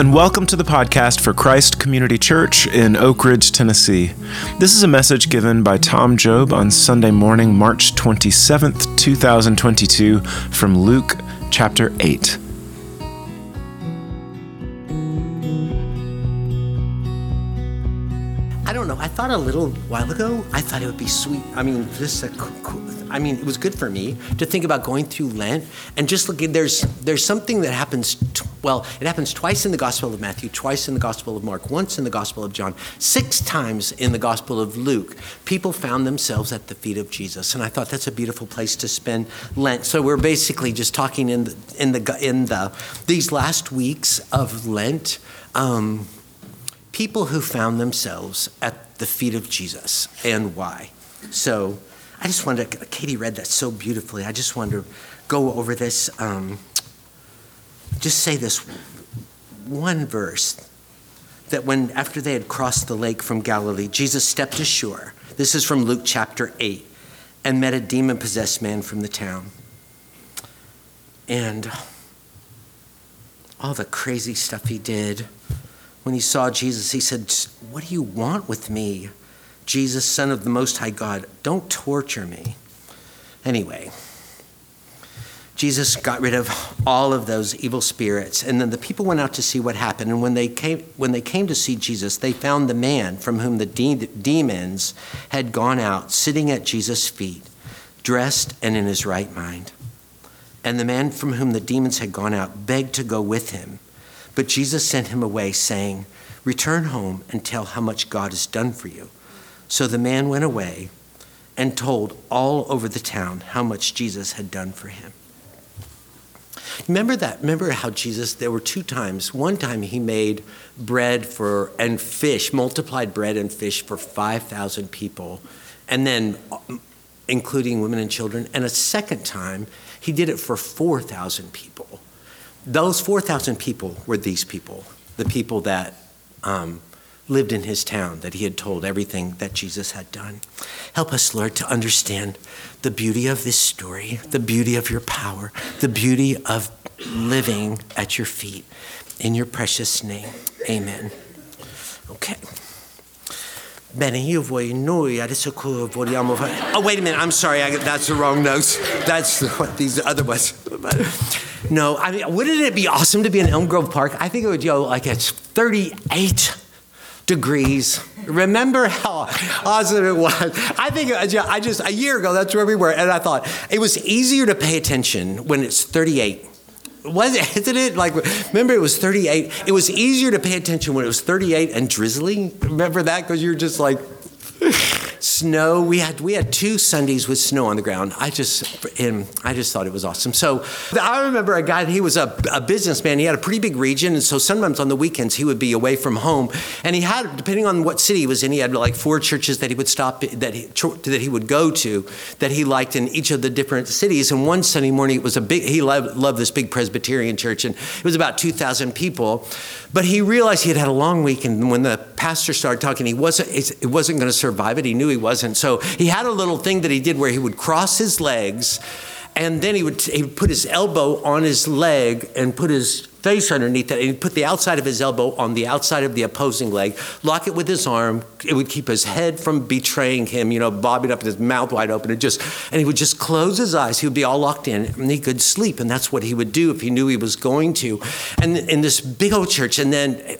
And welcome to the podcast for Christ Community Church in Oak Ridge, Tennessee. This is a message given by Tom Job on Sunday morning, March 27th, 2022, from Luke chapter 8. I don't know. I thought a little while ago, I thought it would be sweet. I mean, this, uh, cool, I mean, it was good for me to think about going through Lent and just looking. There's there's something that happens. Well, it happens twice in the Gospel of Matthew, twice in the Gospel of Mark, once in the Gospel of John, six times in the Gospel of Luke. People found themselves at the feet of Jesus, and I thought that's a beautiful place to spend Lent. So we're basically just talking in the in the in the these last weeks of Lent. Um, people who found themselves at the feet of Jesus and why. So I just wanted to, Katie read that so beautifully. I just wanted to go over this, um, just say this one verse that when, after they had crossed the lake from Galilee, Jesus stepped ashore. This is from Luke chapter 8, and met a demon possessed man from the town. And all the crazy stuff he did when he saw Jesus, he said, What do you want with me? Jesus, Son of the Most High God, don't torture me. Anyway, Jesus got rid of all of those evil spirits, and then the people went out to see what happened. And when they came, when they came to see Jesus, they found the man from whom the de- demons had gone out sitting at Jesus' feet, dressed and in his right mind. And the man from whom the demons had gone out begged to go with him. But Jesus sent him away, saying, Return home and tell how much God has done for you. So the man went away and told all over the town how much Jesus had done for him. Remember that? Remember how Jesus, there were two times. One time he made bread for, and fish, multiplied bread and fish for 5,000 people, and then including women and children. And a second time, he did it for 4,000 people. Those 4,000 people were these people, the people that um, lived in his town, that he had told everything that Jesus had done. Help us, Lord, to understand the beauty of this story, the beauty of your power, the beauty of living at your feet. In your precious name, amen. Okay. Bene, io vuoi noi adesso vogliamo. Oh, wait a minute. I'm sorry. I, that's the wrong notes. That's what these other ones. No, I mean, wouldn't it be awesome to be in Elm Grove Park? I think it would go like it's 38 degrees. Remember how awesome it was? I think uh, I just, a year ago, that's where we were. And I thought it was easier to pay attention when it's 38. Was it, isn't it? Like, remember it was 38. It was easier to pay attention when it was 38 and drizzly. Remember that? Because you're just like, snow. We had we had two Sundays with snow on the ground. I just I just thought it was awesome. So I remember a guy. He was a, a businessman. He had a pretty big region, and so sometimes on the weekends he would be away from home. And he had, depending on what city he was in, he had like four churches that he would stop that he that he would go to that he liked in each of the different cities. And one Sunday morning it was a big. He loved, loved this big Presbyterian church, and it was about two thousand people. But he realized he had had a long week, and when the pastor started talking, he wasn't. It wasn't going to survive it. He knew he wasn't. So he had a little thing that he did where he would cross his legs, and then he would he would put his elbow on his leg and put his face underneath it, and he'd put the outside of his elbow on the outside of the opposing leg, lock it with his arm. It would keep his head from betraying him, you know, bobbing up with his mouth wide open, and just and he would just close his eyes. He would be all locked in, and he could sleep, and that's what he would do if he knew he was going to. And in this big old church, and then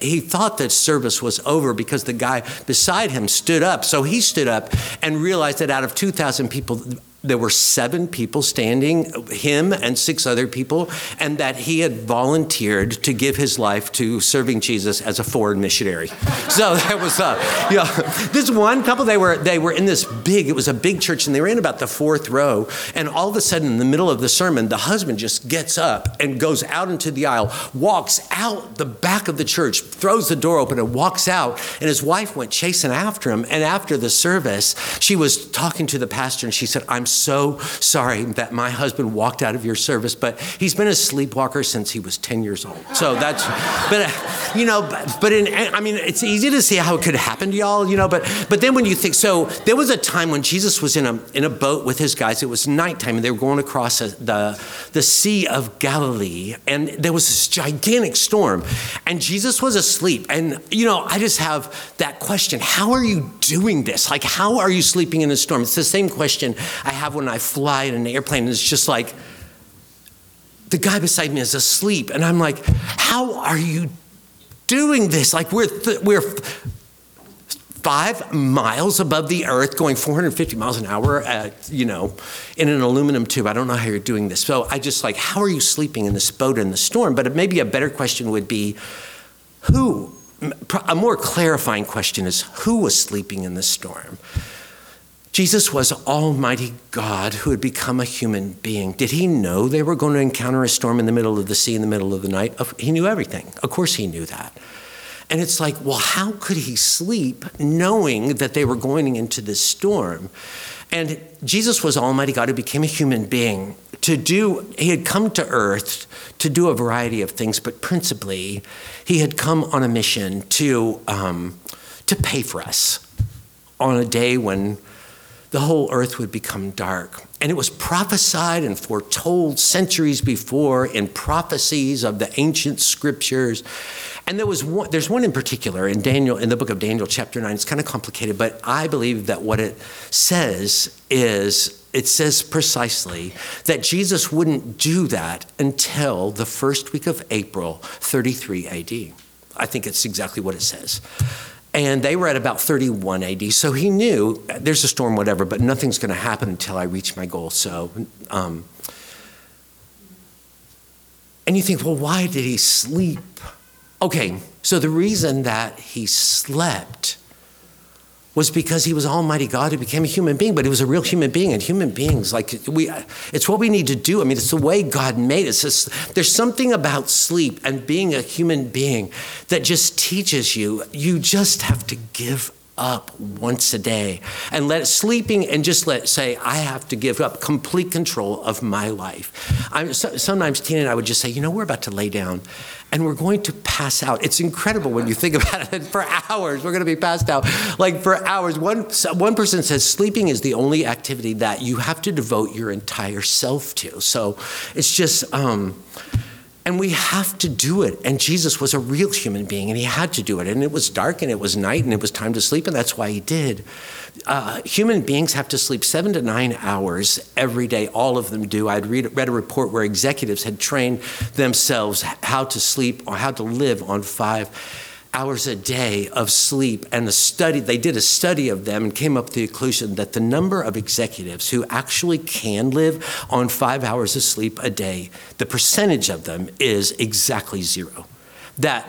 he thought that service was over because the guy beside him stood up. So he stood up and realized that out of 2,000 people, there were seven people standing, him and six other people, and that he had volunteered to give his life to serving Jesus as a foreign missionary. So that was, uh, know, this one couple, they were, they were in this big, it was a big church, and they were in about the fourth row. And all of a sudden, in the middle of the sermon, the husband just gets up and goes out into the aisle, walks out the back of the church, throws the door open, and walks out. And his wife went chasing after him. And after the service, she was talking to the pastor, and she said, I'm so sorry that my husband walked out of your service, but he's been a sleepwalker since he was 10 years old. So that's, but, uh, you know, but, but in, I mean, it's easy to see how it could happen to y'all, you know, but, but then when you think, so there was a time when Jesus was in a, in a boat with his guys. It was nighttime and they were going across a, the, the Sea of Galilee and there was this gigantic storm and Jesus was asleep. And, you know, I just have that question how are you doing this? Like, how are you sleeping in a storm? It's the same question I have when I fly in an airplane. It's just like, the guy beside me is asleep. And I'm like, how are you doing this? Like, we're, th- we're five miles above the earth, going 450 miles an hour, at, you know, in an aluminum tube. I don't know how you're doing this. So I just like, how are you sleeping in this boat in the storm? But maybe a better question would be, who? A more clarifying question is, who was sleeping in the storm? Jesus was Almighty God who had become a human being. Did he know they were going to encounter a storm in the middle of the sea in the middle of the night? He knew everything. Of course, he knew that. And it's like, well, how could he sleep knowing that they were going into this storm? And Jesus was Almighty God who became a human being to do, he had come to earth to do a variety of things, but principally, he had come on a mission to, um, to pay for us on a day when the whole earth would become dark. And it was prophesied and foretold centuries before in prophecies of the ancient scriptures. And there was one, there's one in particular in Daniel, in the book of Daniel, chapter 9. It's kind of complicated, but I believe that what it says is it says precisely that Jesus wouldn't do that until the first week of April, 33 AD. I think it's exactly what it says. And they were at about 31 AD. So he knew there's a storm, whatever, but nothing's going to happen until I reach my goal. So, um, and you think, well, why did he sleep? Okay, so the reason that he slept was because he was Almighty God who became a human being, but he was a real human being, and human beings, like we, it's what we need to do. I mean, it's the way God made us. Just, there's something about sleep and being a human being that just teaches you. You just have to give up once a day and let sleeping and just let say i have to give up complete control of my life I'm, sometimes tina and i would just say you know we're about to lay down and we're going to pass out. It's incredible when you think about it. For hours, we're going to be passed out. Like for hours. One, one person says sleeping is the only activity that you have to devote your entire self to. So it's just, um, and we have to do it. And Jesus was a real human being and he had to do it. And it was dark and it was night and it was time to sleep, and that's why he did. Uh, human beings have to sleep seven to nine hours every day. All of them do. I'd read, read a report where executives had trained themselves how to sleep or how to live on five hours a day of sleep and the study they did a study of them and came up with the conclusion that the number of executives who actually can live on 5 hours of sleep a day the percentage of them is exactly zero. That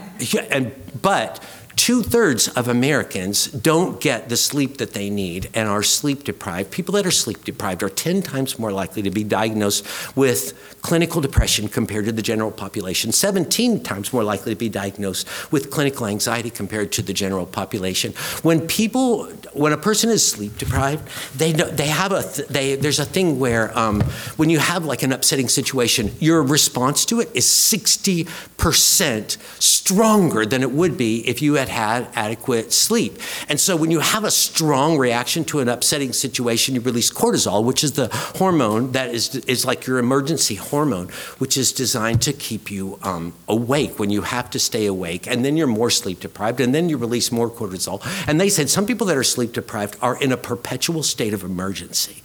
and but Two thirds of Americans don't get the sleep that they need and are sleep deprived. People that are sleep deprived are 10 times more likely to be diagnosed with clinical depression compared to the general population, 17 times more likely to be diagnosed with clinical anxiety compared to the general population. When people, when a person is sleep deprived, they they have a th- they there's a thing where um, when you have like an upsetting situation, your response to it is 60 percent stronger than it would be if you had had had adequate sleep. And so when you have a strong reaction to an upsetting situation, you release cortisol, which is the hormone that is, is like your emergency hormone, which is designed to keep you um, awake when you have to stay awake. And then you're more sleep deprived, and then you release more cortisol. And they said some people that are sleep deprived are in a perpetual state of emergency.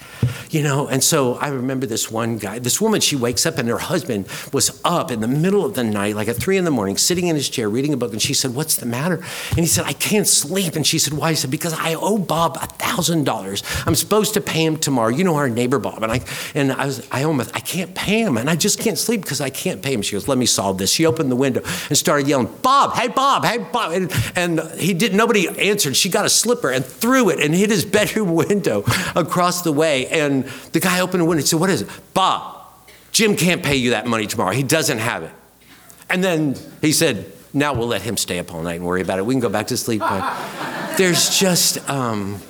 You know, and so I remember this one guy, this woman, she wakes up and her husband was up in the middle of the night, like at three in the morning, sitting in his chair reading a book. And she said, What's the matter? And he said, I can't sleep. And she said, Why? He said, Because I owe Bob a thousand dollars. I'm supposed to pay him tomorrow. You know our neighbor Bob. And I and I was I owe him, I can't pay him. And I just can't sleep because I can't pay him. She goes, Let me solve this. She opened the window and started yelling, Bob, hey Bob, hey Bob. And, and he didn't. nobody answered. She got a slipper and threw it and hit his bedroom window across the way. And the guy opened the window and said, What is it? Bob, Jim can't pay you that money tomorrow. He doesn't have it. And then he said, Now we'll let him stay up all night and worry about it. We can go back to sleep. But there's just, um,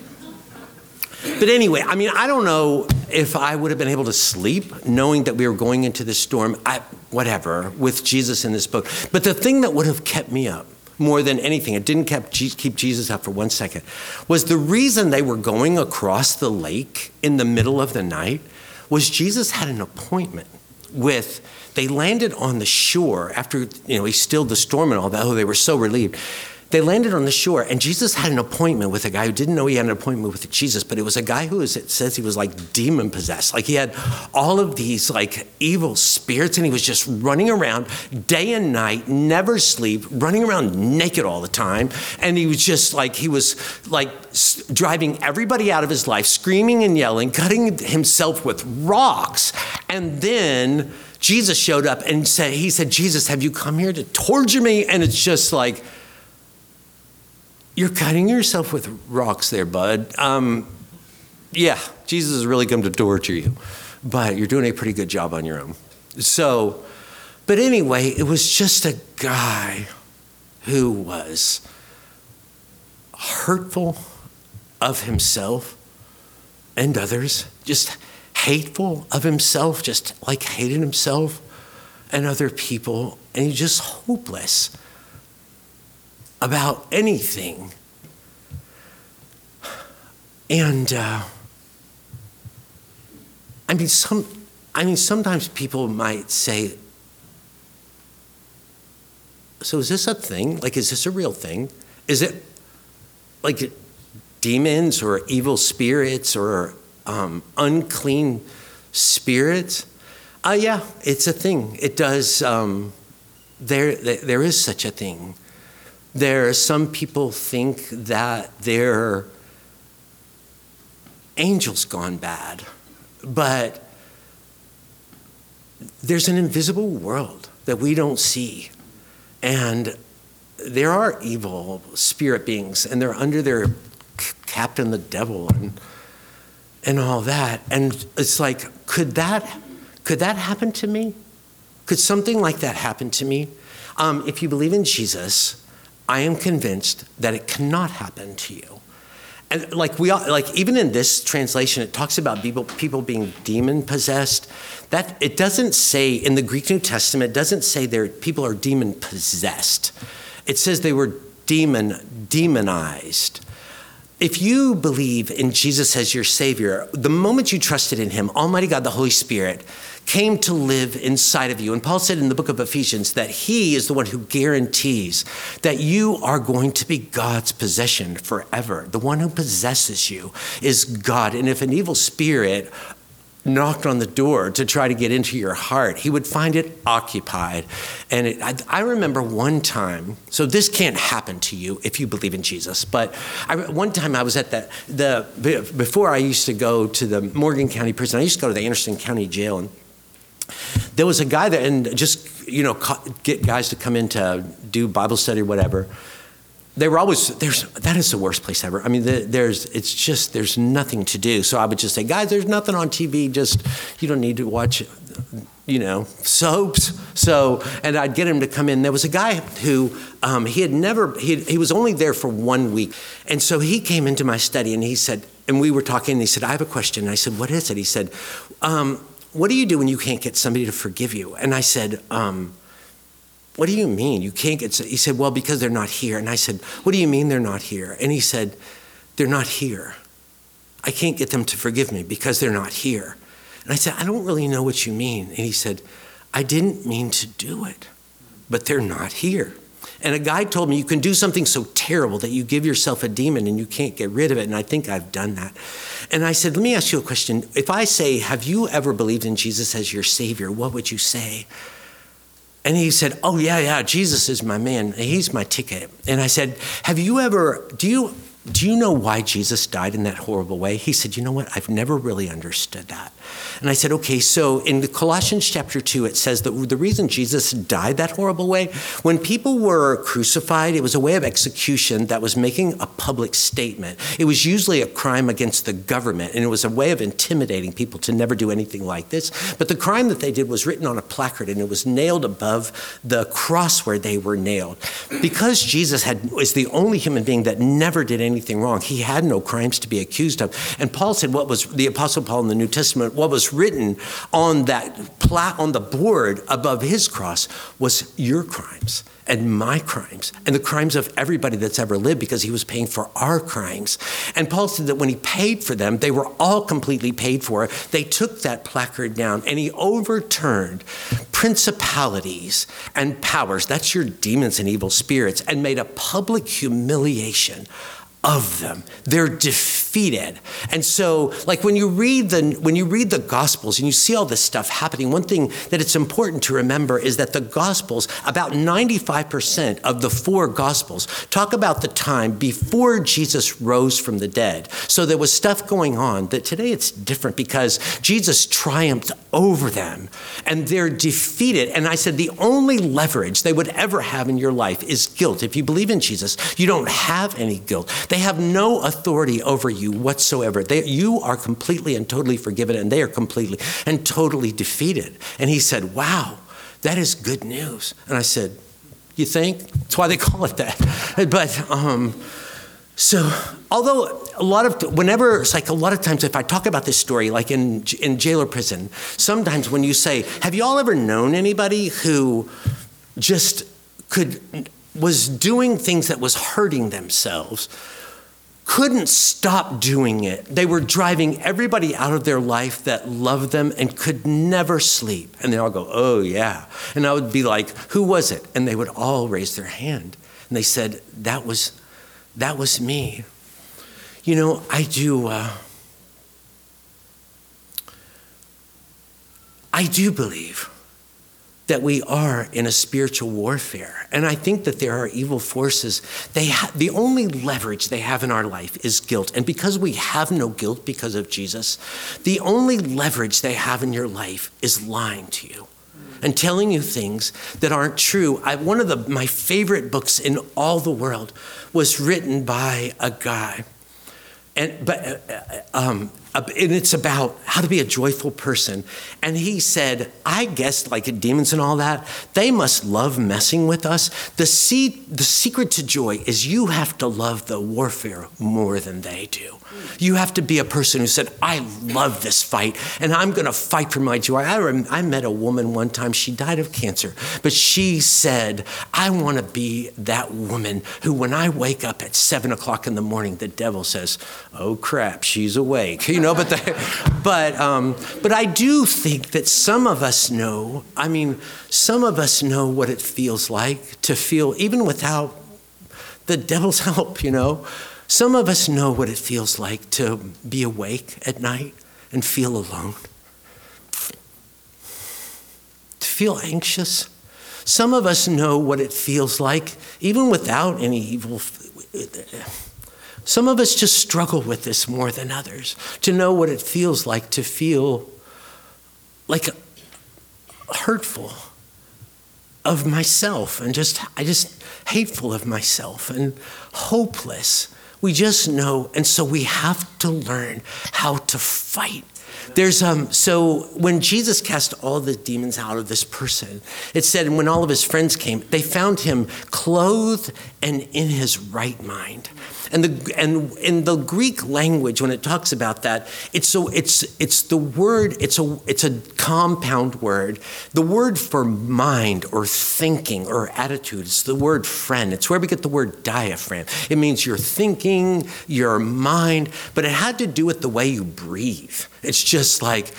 but anyway, I mean, I don't know if I would have been able to sleep knowing that we were going into this storm, I, whatever, with Jesus in this boat. But the thing that would have kept me up more than anything, it didn't keep, keep Jesus up for one second, was the reason they were going across the lake in the middle of the night was Jesus had an appointment with they landed on the shore after you know he stilled the storm and all that. Oh they were so relieved they landed on the shore, and Jesus had an appointment with a guy who didn't know he had an appointment with Jesus, but it was a guy who was, it says he was like demon possessed. Like he had all of these like evil spirits, and he was just running around day and night, never sleep, running around naked all the time. And he was just like, he was like driving everybody out of his life, screaming and yelling, cutting himself with rocks. And then Jesus showed up and said, He said, Jesus, have you come here to torture me? And it's just like, you're cutting yourself with rocks there, bud. Um, yeah, Jesus is really come to torture you, but you're doing a pretty good job on your own. So, but anyway, it was just a guy who was hurtful of himself and others, just hateful of himself, just like hated himself and other people, and he's just hopeless about anything. And uh, I mean, some, I mean, sometimes people might say, "So is this a thing? Like, is this a real thing? Is it like demons or evil spirits or um, unclean spirits?" Uh, yeah, it's a thing. It does. Um, there, there is such a thing. There, some people think that they're angels gone bad, but there's an invisible world that we don't see. And there are evil spirit beings, and they're under their captain, the devil, and, and all that. And it's like, could that, could that happen to me? Could something like that happen to me? Um, if you believe in Jesus, I am convinced that it cannot happen to you. And like we all, like even in this translation, it talks about people people being demon possessed. That it doesn't say in the Greek New Testament, it doesn't say there people are demon possessed. It says they were demon demonized. If you believe in Jesus as your Savior, the moment you trusted in Him, Almighty God, the Holy Spirit, came to live inside of you. And Paul said in the book of Ephesians that he is the one who guarantees that you are going to be God's possession forever. The one who possesses you is God. And if an evil spirit knocked on the door to try to get into your heart, he would find it occupied. And it, I, I, remember one time, so this can't happen to you if you believe in Jesus, but I, one time I was at the, the, before I used to go to the Morgan County prison, I used to go to the Anderson County jail. And there was a guy that, and just, you know, get guys to come in to do Bible study or whatever. They were always, there's, that is the worst place ever. I mean, there's, it's just, there's nothing to do. So I would just say, guys, there's nothing on TV. Just, you don't need to watch, you know, soaps. So, and I'd get him to come in. There was a guy who, um, he had never, he, he was only there for one week. And so he came into my study and he said, and we were talking, and he said, I have a question. And I said, What is it? He said, um, what do you do when you can't get somebody to forgive you? And I said, um, What do you mean? You can't get. He said, Well, because they're not here. And I said, What do you mean they're not here? And he said, They're not here. I can't get them to forgive me because they're not here. And I said, I don't really know what you mean. And he said, I didn't mean to do it, but they're not here. And a guy told me you can do something so terrible that you give yourself a demon and you can't get rid of it. And I think I've done that. And I said, Let me ask you a question. If I say, Have you ever believed in Jesus as your Savior? What would you say? And he said, Oh, yeah, yeah, Jesus is my man. He's my ticket. And I said, Have you ever, do you, do you know why Jesus died in that horrible way? He said, You know what? I've never really understood that. And I said, Okay, so in the Colossians chapter 2, it says that the reason Jesus died that horrible way, when people were crucified, it was a way of execution that was making a public statement. It was usually a crime against the government, and it was a way of intimidating people to never do anything like this. But the crime that they did was written on a placard, and it was nailed above the cross where they were nailed. Because Jesus had, was the only human being that never did anything anything wrong. He had no crimes to be accused of. And Paul said, what was the Apostle Paul in the New Testament, what was written on that plat on the board above his cross was your crimes and my crimes and the crimes of everybody that's ever lived because he was paying for our crimes. And Paul said that when he paid for them, they were all completely paid for. They took that placard down and he overturned principalities and powers. That's your demons and evil spirits and made a public humiliation of them. They're defeated. And so, like when you read the when you read the gospels and you see all this stuff happening, one thing that it's important to remember is that the gospels, about 95% of the four gospels, talk about the time before Jesus rose from the dead. So there was stuff going on that today it's different because Jesus triumphed over them and they're defeated. And I said the only leverage they would ever have in your life is guilt. If you believe in Jesus, you don't have any guilt. They have no authority over you whatsoever. They, you are completely and totally forgiven, and they are completely and totally defeated. And he said, Wow, that is good news. And I said, You think? That's why they call it that. But, um, so, although a lot of, whenever, it's like a lot of times if I talk about this story, like in, in jail or prison, sometimes when you say, Have you all ever known anybody who just could, was doing things that was hurting themselves? Couldn't stop doing it. They were driving everybody out of their life that loved them and could never sleep. And they all go, Oh, yeah. And I would be like, Who was it? And they would all raise their hand. And they said, That was, that was me. You know, I do. Uh, I do believe that we are in a spiritual warfare. And I think that there are evil forces. They ha- the only leverage they have in our life is guilt. And because we have no guilt because of Jesus, the only leverage they have in your life is lying to you and telling you things that aren't true. I, one of the, my favorite books in all the world was written by a guy. And, but, uh, um, and it's about how to be a joyful person. And he said, I guess, like demons and all that, they must love messing with us. The, the secret to joy is you have to love the warfare more than they do. You have to be a person who said, I love this fight and I'm going to fight for my joy. I, rem- I met a woman one time, she died of cancer, but she said, I want to be that woman who, when I wake up at seven o'clock in the morning, the devil says, Oh crap, she's awake. You know, but, the, but, um, but I do think that some of us know, I mean, some of us know what it feels like to feel, even without the devil's help, you know. Some of us know what it feels like to be awake at night and feel alone, to feel anxious. Some of us know what it feels like, even without any evil. Some of us just struggle with this more than others, to know what it feels like to feel like hurtful of myself and just I just hateful of myself and hopeless we just know, and so we have to learn how to fight. There's um so when Jesus cast all the demons out of this person, it said when all of his friends came, they found him clothed and in his right mind. And the and in the Greek language, when it talks about that, it's so it's it's the word it's a it's a compound word. The word for mind or thinking or attitude is the word phren. It's where we get the word diaphragm. It means your thinking, your mind, but it had to do with the way you breathe. It's just like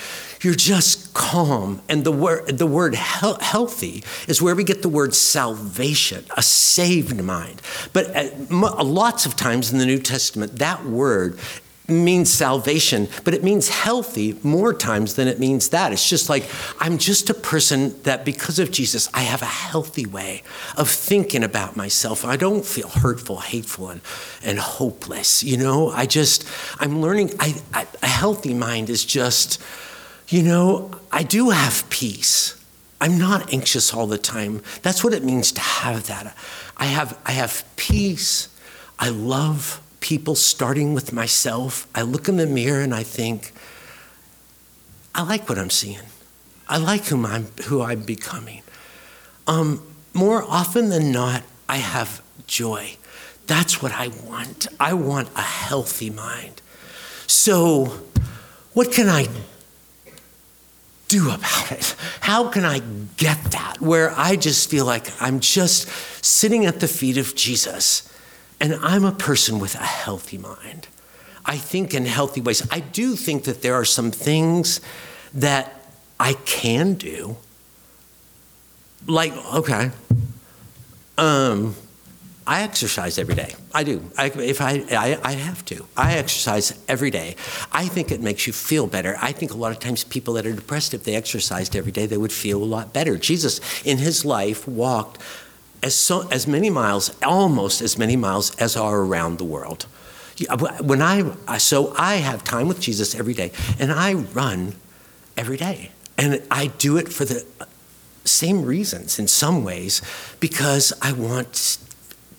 you're just calm. And the word, the word he- healthy is where we get the word salvation, a saved mind. But uh, at, lots of times in the New Testament, that word means salvation, but it means healthy more times than it means that. It's just like, I'm just a person that because of Jesus, I have a healthy way of thinking about myself. I don't feel hurtful, hateful, and, and hopeless. You know, I just, I'm learning, I, I, a healthy mind is just, you know, I do have peace. I'm not anxious all the time. That's what it means to have that. I have, I have peace. I love people, starting with myself. I look in the mirror and I think, I like what I'm seeing. I like whom I'm, who I'm becoming. Um, more often than not, I have joy. That's what I want. I want a healthy mind. So, what can I do about it? How can I get that where I just feel like I'm just sitting at the feet of Jesus and I'm a person with a healthy mind? I think in healthy ways. I do think that there are some things that I can do. Like, okay, um, I exercise every day. I do. I, if I, I, I have to. I exercise every day. I think it makes you feel better. I think a lot of times people that are depressed, if they exercised every day, they would feel a lot better. Jesus, in his life, walked as, so, as many miles, almost as many miles as are around the world. When I, so I have time with Jesus every day, and I run every day. And I do it for the same reasons in some ways, because I want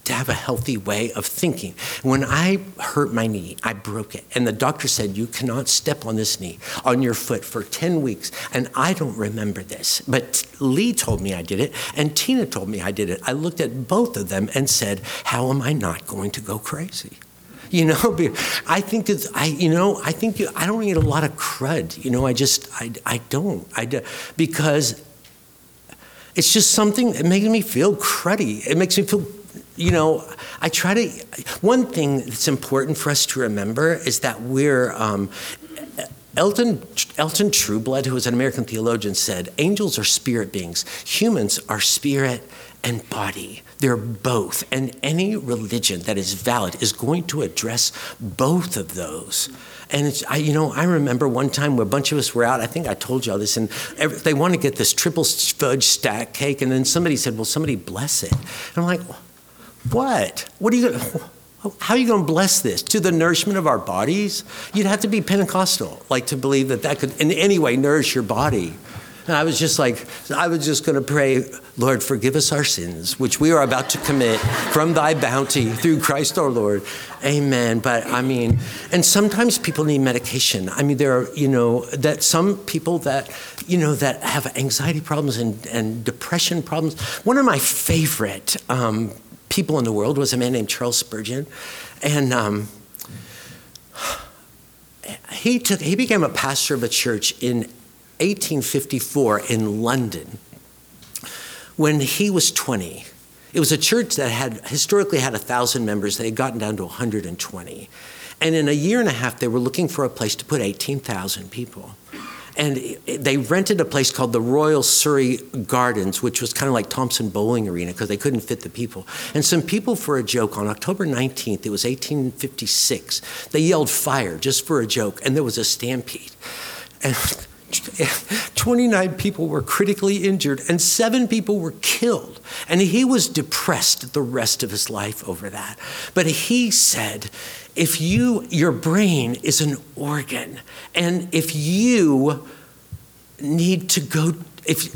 to have a healthy way of thinking. When I hurt my knee, I broke it. And the doctor said, You cannot step on this knee, on your foot for 10 weeks. And I don't remember this. But Lee told me I did it, and Tina told me I did it. I looked at both of them and said, How am I not going to go crazy? You know, I think it's, I, you know, I think you, I don't need a lot of crud. You know, I just, I, I don't. I do, because it's just something that makes me feel cruddy. It makes me feel you know, I try to. One thing that's important for us to remember is that we're. Um, Elton, Elton Trueblood, who was an American theologian, said angels are spirit beings, humans are spirit and body. They're both. And any religion that is valid is going to address both of those. And it's, I, you know, I remember one time where a bunch of us were out. I think I told y'all this, and every, they want to get this triple fudge stack cake, and then somebody said, "Well, somebody bless it." And I'm like, what? What are you going to. How are you going to bless this? To the nourishment of our bodies? You'd have to be Pentecostal, like to believe that that could in any way nourish your body. And I was just like, I was just going to pray, Lord, forgive us our sins, which we are about to commit from thy bounty through Christ our Lord. Amen. But I mean, and sometimes people need medication. I mean, there are, you know, that some people that, you know, that have anxiety problems and, and depression problems. One of my favorite um, people in the world was a man named Charles Spurgeon. And um, he, took, he became a pastor of a church in 1854 in London when he was 20. It was a church that had historically had 1,000 members. They had gotten down to 120. And in a year and a half, they were looking for a place to put 18,000 people. And they rented a place called the Royal Surrey Gardens, which was kind of like Thompson-Boling Arena because they couldn't fit the people. And some people, for a joke, on October 19th, it was 1856, they yelled fire just for a joke, and there was a stampede. And 29 people were critically injured and seven people were killed. And he was depressed the rest of his life over that. But he said, if you, your brain is an organ, and if you need to go, if,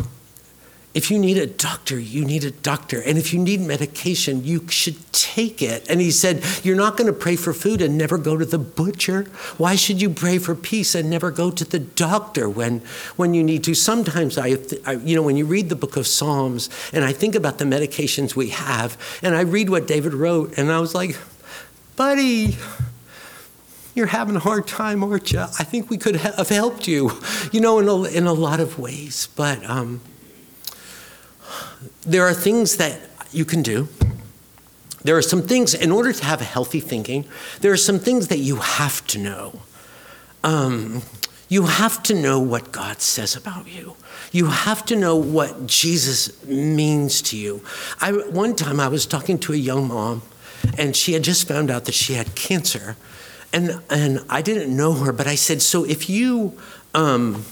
if you need a doctor, you need a doctor. And if you need medication, you should take it. And he said, You're not going to pray for food and never go to the butcher. Why should you pray for peace and never go to the doctor when, when you need to? Sometimes I, I, you know, when you read the book of Psalms and I think about the medications we have, and I read what David wrote, and I was like, buddy, you're having a hard time, aren't you? I think we could have helped you, you know, in a, in a lot of ways. But um, there are things that you can do. There are some things, in order to have healthy thinking, there are some things that you have to know. Um, you have to know what God says about you. You have to know what Jesus means to you. I, one time I was talking to a young mom and she had just found out that she had cancer. And, and I didn't know her, but I said, So if you, um,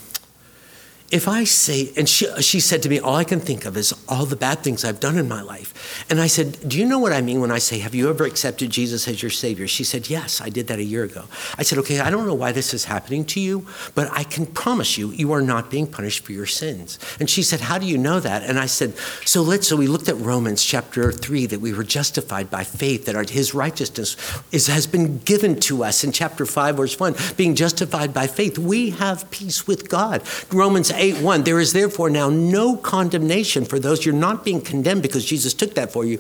if I say, and she, she said to me, all I can think of is all the bad things I've done in my life. And I said, Do you know what I mean when I say, Have you ever accepted Jesus as your Savior? She said, Yes, I did that a year ago. I said, Okay, I don't know why this is happening to you, but I can promise you, you are not being punished for your sins. And she said, How do you know that? And I said, So let's, so we looked at Romans chapter 3, that we were justified by faith, that our, his righteousness is, has been given to us in chapter 5, verse 1, being justified by faith. We have peace with God. Romans 8 1, there is therefore now no condemnation for those you're not being condemned because Jesus took that for you.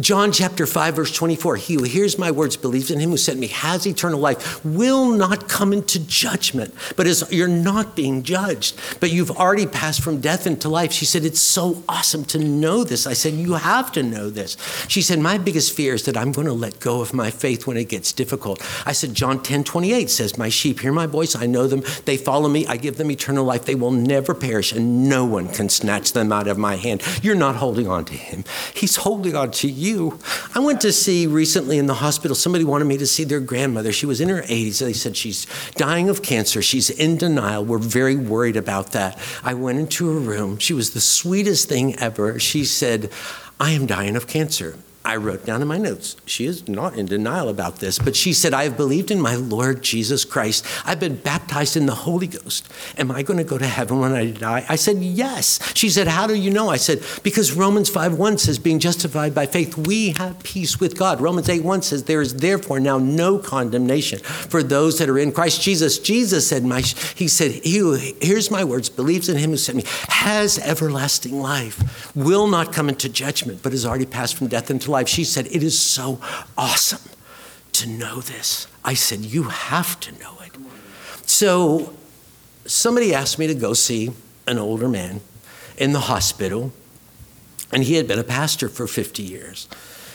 John chapter 5, verse 24, he who hears my words, believes in him who sent me, has eternal life, will not come into judgment, but is you're not being judged, but you've already passed from death into life. She said, It's so awesome to know this. I said, You have to know this. She said, My biggest fear is that I'm going to let go of my faith when it gets difficult. I said, John 10 28 says, My sheep hear my voice, I know them, they follow me, I give them eternal life, they will never perish, and no one can snatch them out of my hand. You're not holding on to him, he's holding on to you. I went to see recently in the hospital, somebody wanted me to see their grandmother. She was in her 80s. They said she's dying of cancer, she's in denial. We're very worried about that. I went into her room. She was the sweetest thing ever. She said, I am dying of cancer. I wrote down in my notes, she is not in denial about this, but she said, I have believed in my Lord Jesus Christ. I've been baptized in the Holy Ghost. Am I going to go to heaven when I die? I said, Yes. She said, How do you know? I said, Because Romans 5 1 says, Being justified by faith, we have peace with God. Romans 8 1 says, There is therefore now no condemnation for those that are in Christ Jesus. Jesus said, my, He said, He who hears my words, believes in him who sent me, has everlasting life, will not come into judgment, but has already passed from death into life. She said, It is so awesome to know this. I said, You have to know it. So somebody asked me to go see an older man in the hospital, and he had been a pastor for 50 years.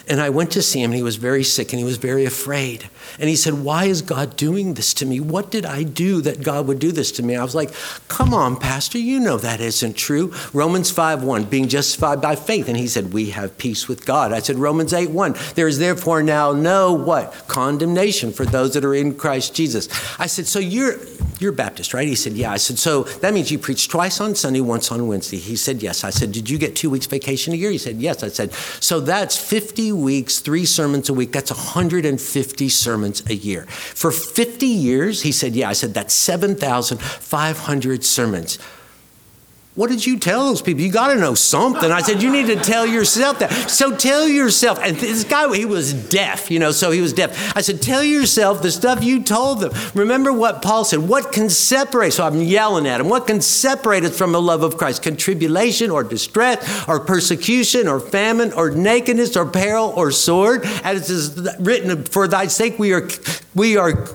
And I went to see him, and he was very sick and he was very afraid. And he said, Why is God doing this to me? What did I do that God would do this to me? I was like, Come on, Pastor, you know that isn't true. Romans 5 1, being justified by faith. And he said, We have peace with God. I said, Romans 8 1, there is therefore now no what? Condemnation for those that are in Christ Jesus. I said, So you're you're Baptist, right? He said, Yeah. I said, So that means you preach twice on Sunday, once on Wednesday. He said, Yes. I said, Did you get two weeks vacation a year? He said, Yes. I said, So that's 50 weeks, three sermons a week. That's 150 sermons a year. For 50 years, he said, Yeah. I said, That's 7,500 sermons. What did you tell those people? You got to know something. I said, You need to tell yourself that. So tell yourself. And this guy, he was deaf, you know, so he was deaf. I said, Tell yourself the stuff you told them. Remember what Paul said. What can separate? So I'm yelling at him. What can separate us from the love of Christ? Can tribulation or distress or persecution or famine or nakedness or peril or sword? As it is written, For thy sake we are, we are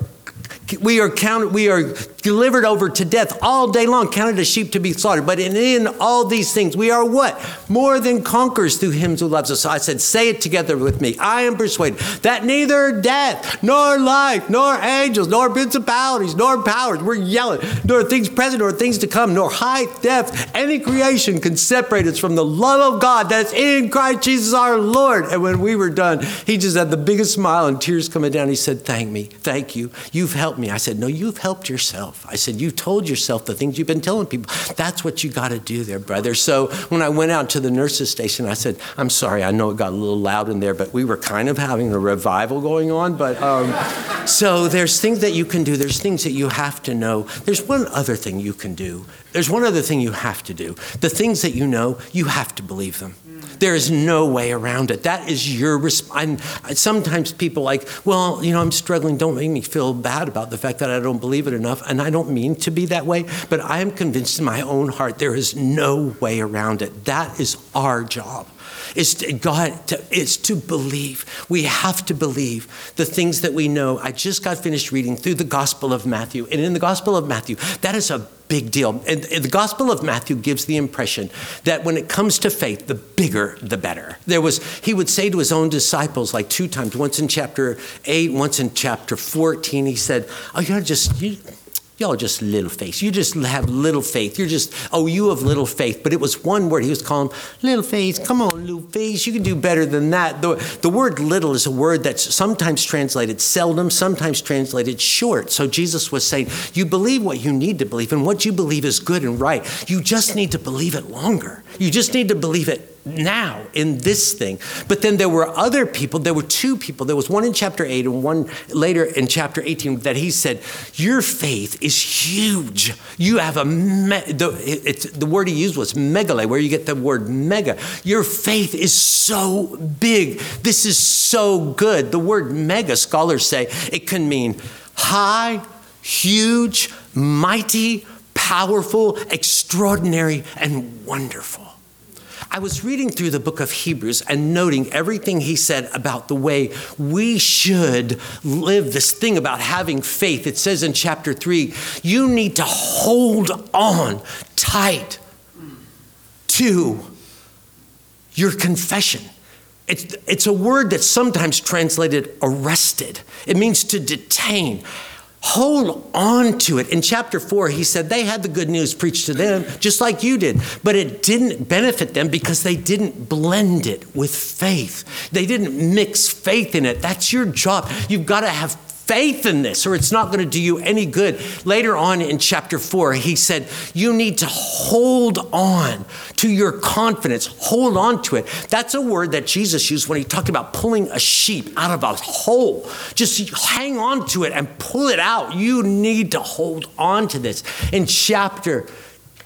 we are counted, we are delivered over to death all day long, counted as sheep to be slaughtered. But in, in all these things, we are what? More than conquerors through him who loves us. So I said, say it together with me. I am persuaded that neither death, nor life, nor angels, nor principalities, nor powers, we're yelling, nor things present, nor things to come, nor height, depth, any creation can separate us from the love of God that's in Christ Jesus our Lord. And when we were done, he just had the biggest smile and tears coming down. He said, Thank me. Thank you. You've helped me. I said, No, you've helped yourself. I said, You've told yourself the things you've been telling people. That's what you got to do there, brother. So when I went out to the nurse's station, I said, I'm sorry, I know it got a little loud in there, but we were kind of having a revival going on. But um, so there's things that you can do, there's things that you have to know. There's one other thing you can do. There's one other thing you have to do. The things that you know, you have to believe them. There is no way around it. That is your response. Sometimes people like, well, you know, I'm struggling. Don't make me feel bad about the fact that I don't believe it enough. And I don't mean to be that way, but I am convinced in my own heart there is no way around it. That is our job. Is to, God to, it's to believe. We have to believe the things that we know. I just got finished reading through the Gospel of Matthew, and in the Gospel of Matthew, that is a big deal. And the Gospel of Matthew gives the impression that when it comes to faith, the bigger the better. There was he would say to his own disciples like two times, once in chapter 8, once in chapter 14, he said, "Oh, you're just you, Y'all just little faith. You just have little faith. You're just, oh, you have little faith. But it was one word. He was calling little faith. Come on, little faith. You can do better than that. The, the word little is a word that's sometimes translated seldom, sometimes translated short. So Jesus was saying, you believe what you need to believe, and what you believe is good and right. You just need to believe it longer. You just need to believe it now in this thing. But then there were other people, there were two people. There was one in chapter 8 and one later in chapter 18 that he said, Your faith is huge. You have a, me- the, the word he used was megale, where you get the word mega. Your faith is so big. This is so good. The word mega, scholars say, it can mean high, huge, mighty, powerful, extraordinary, and wonderful. I was reading through the book of Hebrews and noting everything he said about the way we should live this thing about having faith. It says in chapter 3 you need to hold on tight to your confession. It's, it's a word that's sometimes translated arrested, it means to detain. Hold on to it. In chapter four, he said they had the good news preached to them, just like you did, but it didn't benefit them because they didn't blend it with faith. They didn't mix faith in it. That's your job. You've got to have faith in this or it's not going to do you any good. Later on in chapter 4, he said, You need to hold on to your confidence. Hold on to it. That's a word that Jesus used when he talked about pulling a sheep out of a hole. Just hang on to it and pull it out. You need to hold on to this. In chapter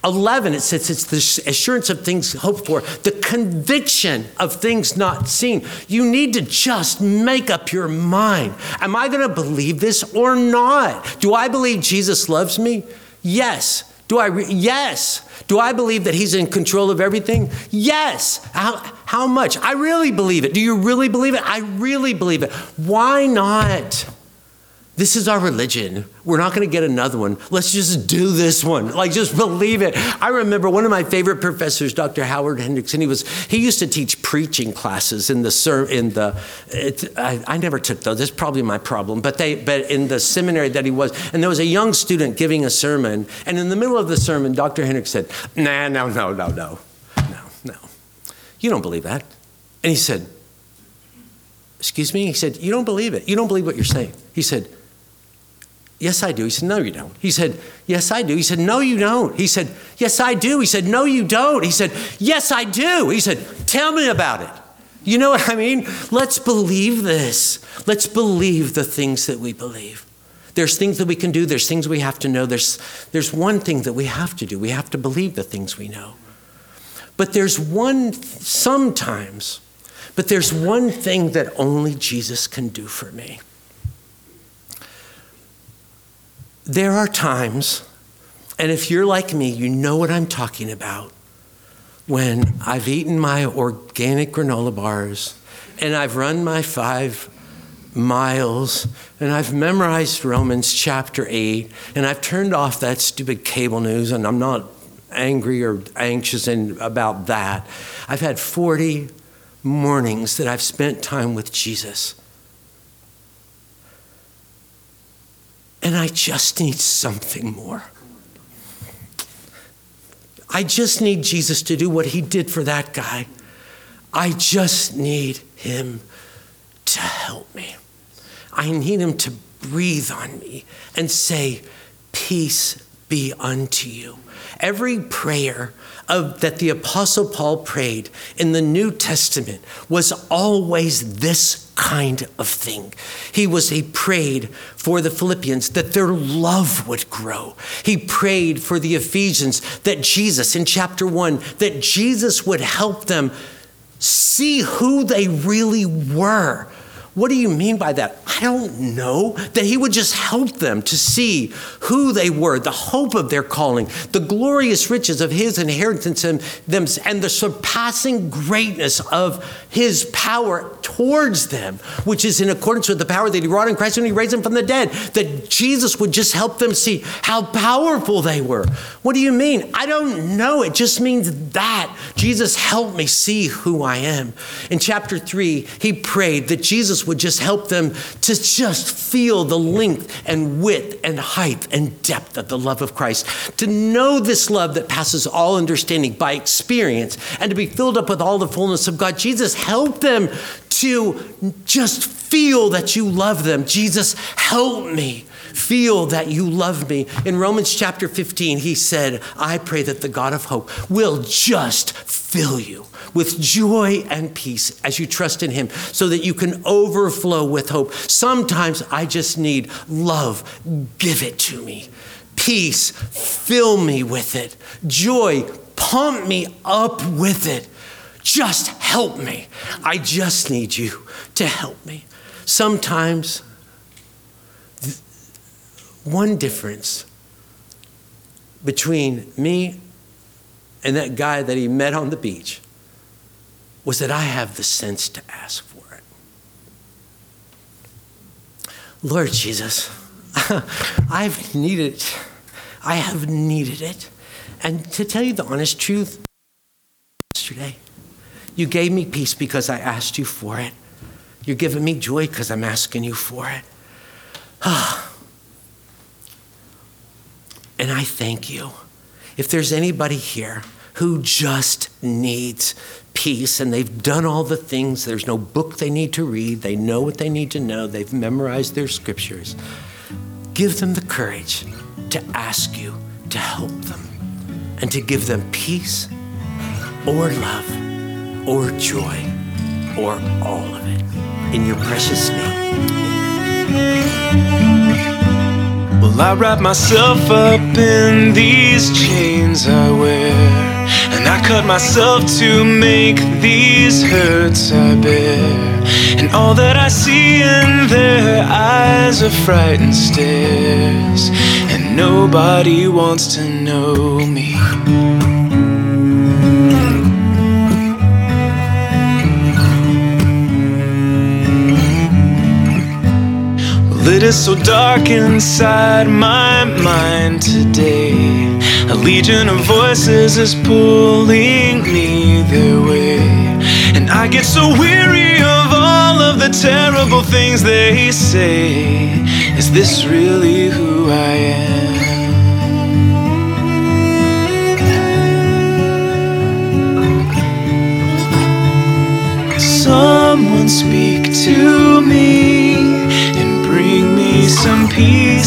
11, it says it's the assurance of things hoped for, the conviction of things not seen. You need to just make up your mind. Am I going to believe this or not? Do I believe Jesus loves me? Yes. Do I? Re- yes. Do I believe that He's in control of everything? Yes. How, how much? I really believe it. Do you really believe it? I really believe it. Why not? This is our religion. We're not going to get another one. Let's just do this one. Like, just believe it. I remember one of my favorite professors, Dr. Howard Hendrickson. He was he used to teach preaching classes in the in the. It, I, I, never took those. That's probably my problem. But they but in the seminary that he was, and there was a young student giving a sermon, and in the middle of the sermon, Dr. Hendricks said, "Nah, no, no, no, no, no, no. You don't believe that." And he said, "Excuse me." He said, "You don't believe it. You don't believe what you're saying." He said Yes, I do. He said, No, you don't. He said, Yes, I do. He said, No, you don't. He said, Yes, I do. He said, No, you don't. He said, Yes, I do. He said, Tell me about it. You know what I mean? Let's believe this. Let's believe the things that we believe. There's things that we can do, there's things we have to know. There's, there's one thing that we have to do we have to believe the things we know. But there's one, sometimes, but there's one thing that only Jesus can do for me. There are times, and if you're like me, you know what I'm talking about, when I've eaten my organic granola bars and I've run my five miles and I've memorized Romans chapter 8 and I've turned off that stupid cable news and I'm not angry or anxious about that. I've had 40 mornings that I've spent time with Jesus. And I just need something more. I just need Jesus to do what he did for that guy. I just need him to help me. I need him to breathe on me and say, Peace be unto you. Every prayer of, that the Apostle Paul prayed in the New Testament was always this kind of thing. He was he prayed for the Philippians that their love would grow. He prayed for the Ephesians that Jesus in chapter 1 that Jesus would help them see who they really were what do you mean by that? I don't know. That he would just help them to see who they were, the hope of their calling, the glorious riches of his inheritance and them, and the surpassing greatness of his power towards them, which is in accordance with the power that he wrought in Christ when he raised him from the dead. That Jesus would just help them see how powerful they were. What do you mean? I don't know. It just means that. Jesus help me see who I am. In chapter 3, he prayed that Jesus would just help them to just feel the length and width and height and depth of the love of Christ, to know this love that passes all understanding by experience, and to be filled up with all the fullness of God. Jesus, help them to just feel that you love them. Jesus, help me feel that you love me. In Romans chapter 15, he said, I pray that the God of hope will just fill you with joy and peace as you trust in Him so that you can overflow with hope. Sometimes I just need love. Give it to me. Peace, fill me with it. Joy, pump me up with it. Just help me. I just need you to help me. Sometimes, one difference between me and that guy that he met on the beach was that I have the sense to ask for it. Lord Jesus, I've needed it. I have needed it. And to tell you the honest truth, yesterday, you gave me peace because I asked you for it. You're giving me joy because I'm asking you for it. Ah, and I thank you. If there's anybody here who just needs peace and they've done all the things, there's no book they need to read, they know what they need to know, they've memorized their scriptures, give them the courage to ask you to help them and to give them peace or love or joy or all of it. In your precious name. Well, I wrap myself up in these chains I wear, and I cut myself to make these hurts I bear. And all that I see in their eyes are frightened stares, and nobody wants to know me. It is so dark inside my mind today. A legion of voices is pulling me their way. And I get so weary of all of the terrible things they say. Is this really who I am? Someone speak to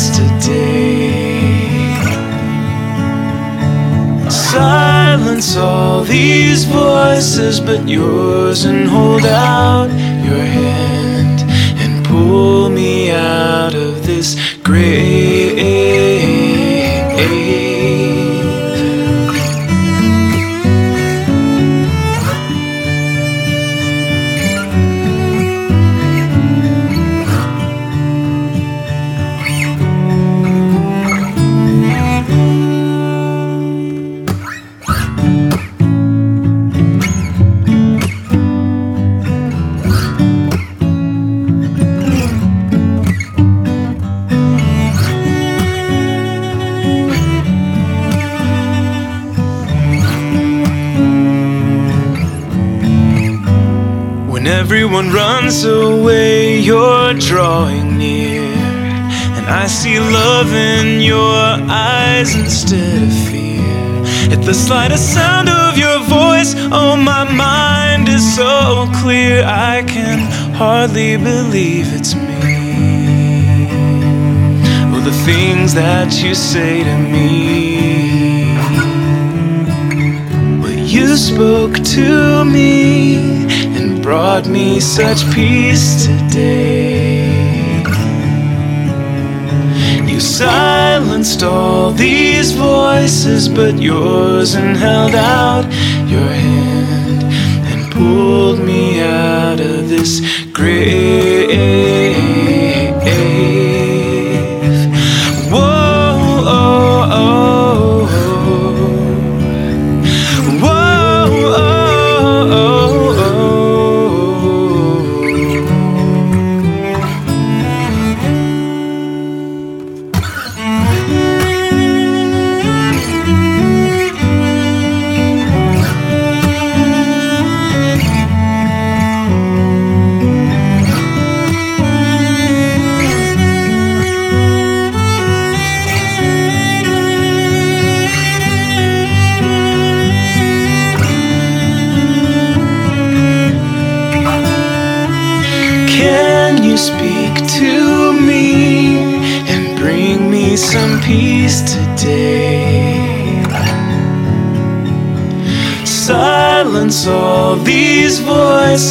peace today. Silence all these voices but yours and hold out your hand and pull me out of this grave. Everyone runs away, you're drawing near. And I see love in your eyes instead of fear. At the slightest sound of your voice, oh, my mind is so clear. I can hardly believe it's me. Oh, the things that you say to me. Well, you spoke to me brought me such peace today. You silenced all these voices but yours and held out your hand and pulled me out of this grave.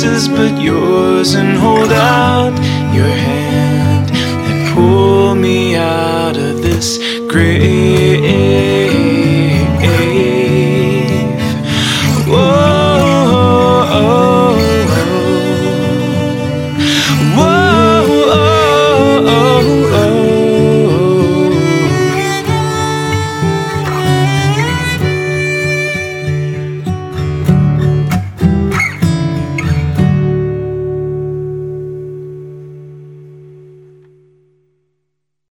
Voices but yours and hold out your hand and pull me out of this grave.